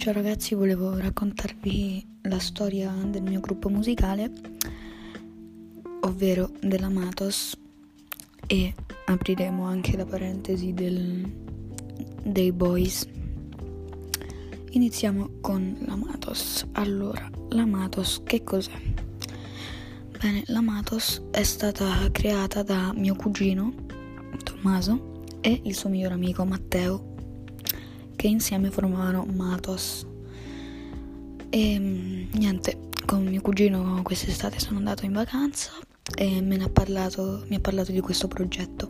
Ciao ragazzi, volevo raccontarvi la storia del mio gruppo musicale, ovvero della Matos, e apriremo anche la parentesi del, dei boys. Iniziamo con la Matos. Allora, la Matos che cos'è? Bene, la Matos è stata creata da mio cugino, Tommaso, e il suo miglior amico Matteo che insieme formavano Matos. E mm, niente, con mio cugino quest'estate sono andato in vacanza e me ne ha parlato, mi ha parlato di questo progetto.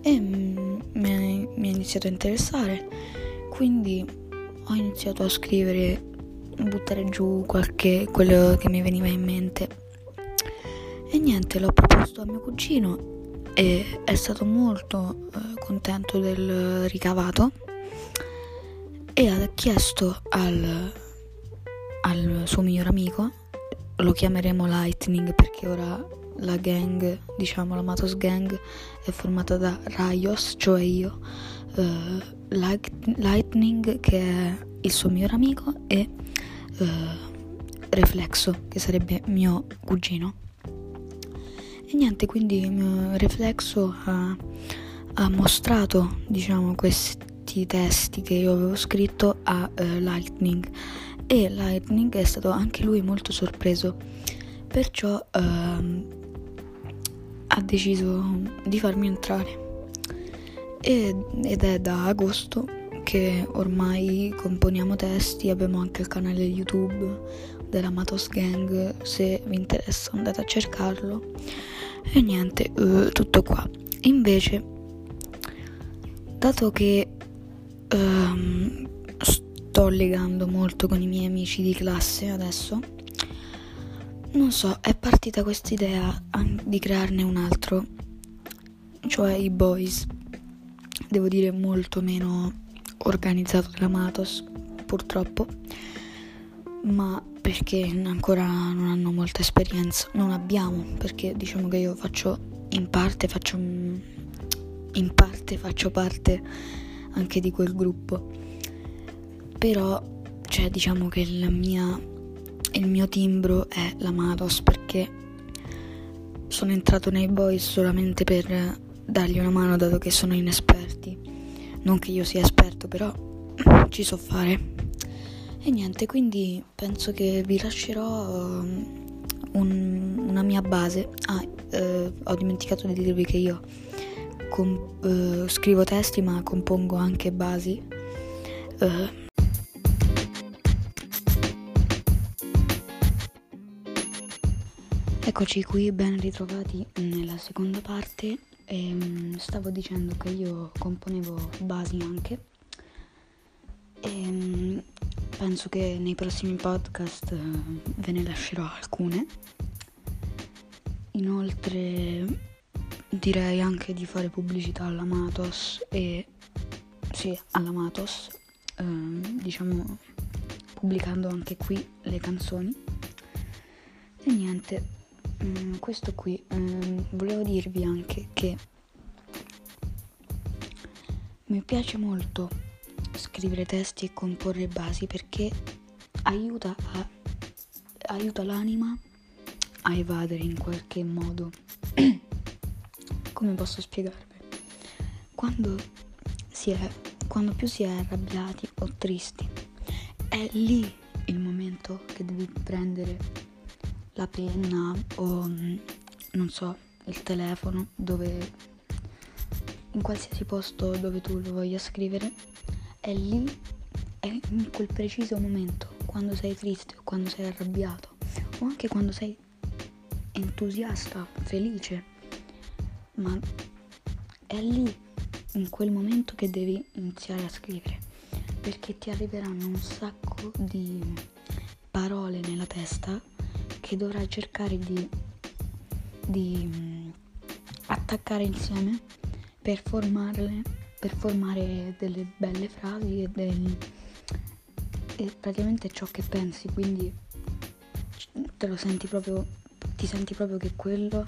E mm, mi ha, mi ha iniziato a interessare, quindi ho iniziato a scrivere, a buttare giù qualche, quello che mi veniva in mente. E niente, l'ho proposto a mio cugino e è stato molto eh, contento del ricavato e ha chiesto al, al suo miglior amico, lo chiameremo Lightning perché ora la gang, diciamo la Matos Gang, è formata da Rayos, cioè io, uh, Light, Lightning che è il suo miglior amico e uh, Reflexo che sarebbe mio cugino. E niente, quindi il mio Reflexo ha, ha mostrato, diciamo, questi testi che io avevo scritto a uh, Lightning. E Lightning è stato anche lui molto sorpreso. Perciò uh, ha deciso di farmi entrare. Ed, ed è da agosto che ormai componiamo testi abbiamo anche il canale YouTube della Matos Gang se vi interessa andate a cercarlo e niente uh, tutto qua invece dato che um, sto legando molto con i miei amici di classe adesso. Non so, è partita questa idea di crearne un altro, cioè i boys. Devo dire molto meno organizzato della Matos, purtroppo, ma perché ancora non hanno molta esperienza. Non abbiamo, perché diciamo che io faccio in parte faccio in parte faccio parte anche di quel gruppo. Però, cioè, diciamo che mia, il mio timbro è la Matos perché sono entrato nei boys solamente per dargli una mano dato che sono inesperti. Non che io sia esperto, però ci so fare. E niente, quindi penso che vi lascerò um, un, una mia base. Ah, eh, ho dimenticato di dirvi che io com- uh, scrivo testi ma compongo anche basi. Uh, Eccoci qui, ben ritrovati nella seconda parte. E, um, stavo dicendo che io componevo basi anche. E um, penso che nei prossimi podcast uh, ve ne lascerò alcune. Inoltre direi anche di fare pubblicità alla Matos e sì, alla Matos, ehm, diciamo pubblicando anche qui le canzoni. E niente, mm, questo qui, ehm, volevo dirvi anche che mi piace molto scrivere testi e comporre basi perché aiuta, a, aiuta l'anima a evadere in qualche modo come posso spiegarvi? Quando, è, quando più si è arrabbiati o tristi, è lì il momento che devi prendere la penna o non so, il telefono dove in qualsiasi posto dove tu lo voglia scrivere, è lì, è in quel preciso momento, quando sei triste o quando sei arrabbiato o anche quando sei entusiasta, felice ma è lì, in quel momento che devi iniziare a scrivere, perché ti arriveranno un sacco di parole nella testa che dovrai cercare di, di mm, attaccare insieme per formarle, per formare delle belle frasi e, del, praticamente ciò che pensi, quindi te lo senti proprio, ti senti proprio che quello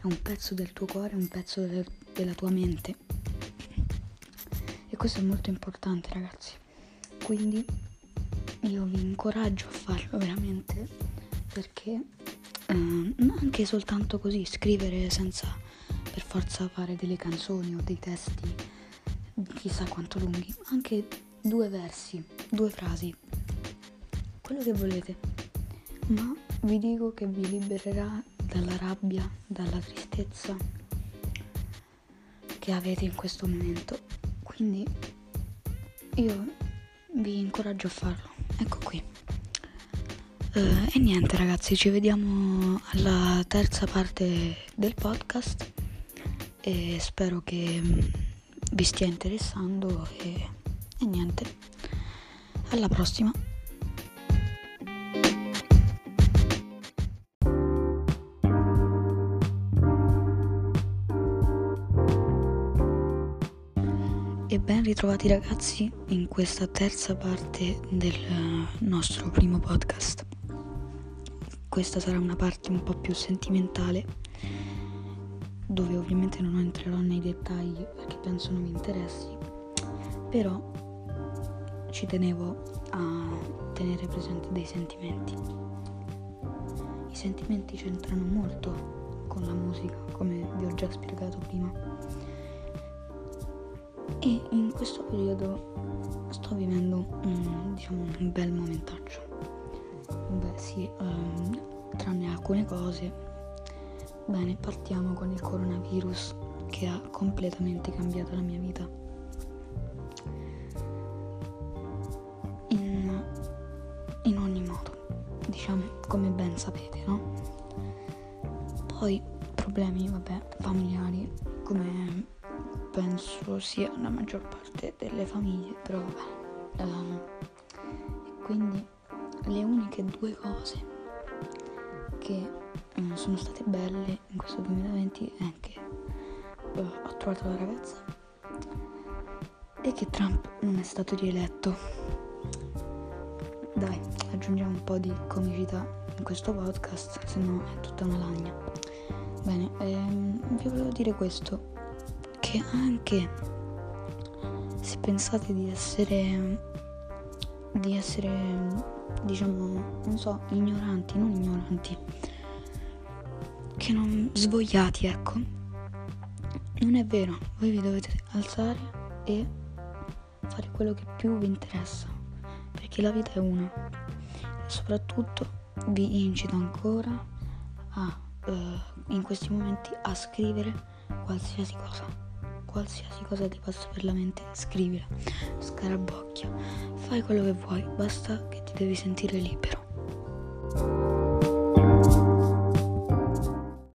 è un pezzo del tuo cuore, un pezzo del, della tua mente. E questo è molto importante, ragazzi. quindi io vi incoraggio a farlo veramente perché eh, anche soltanto così scrivere senza per forza fare delle canzoni o dei testi chissà quanto lunghi, anche due versi, due frasi, quello che volete, ma vi dico che vi libererà dalla rabbia, dalla tristezza che avete in questo momento. Quindi io vi incoraggio a farlo. Ecco qui. Uh, e niente ragazzi, ci vediamo alla terza parte del podcast e spero che mm, vi stia interessando e, e niente. Alla prossima. E ben ritrovati ragazzi in questa terza parte del nostro primo podcast. Questa sarà una parte un po' più sentimentale, dove ovviamente non entrerò nei dettagli perché penso non vi interessi, però ci tenevo a tenere presente dei sentimenti. I sentimenti c'entrano molto con la musica, come vi ho già spiegato prima e in questo periodo sto vivendo un, diciamo, un bel momentaccio. Beh sì, um, tranne alcune cose. Bene, partiamo con il coronavirus che ha completamente cambiato la mia vita. In, in ogni modo, diciamo, come ben sapete, no? Poi problemi, vabbè, familiari, come penso sia la maggior parte delle famiglie, però vabbè. Um, e quindi le uniche due cose che um, sono state belle in questo 2020 è che uh, ho trovato la ragazza e che Trump non è stato rieletto. Dai, aggiungiamo un po' di comicità in questo podcast, se no è tutta una lagna. Bene, ehm, vi volevo dire questo che anche se pensate di essere di essere diciamo non so ignoranti non ignoranti che svogliati ecco non è vero voi vi dovete alzare e fare quello che più vi interessa perché la vita è una e soprattutto vi incito ancora a uh, in questi momenti a scrivere qualsiasi cosa qualsiasi cosa ti passa per la mente, scrivila, scarabocchia, fai quello che vuoi, basta che ti devi sentire libero.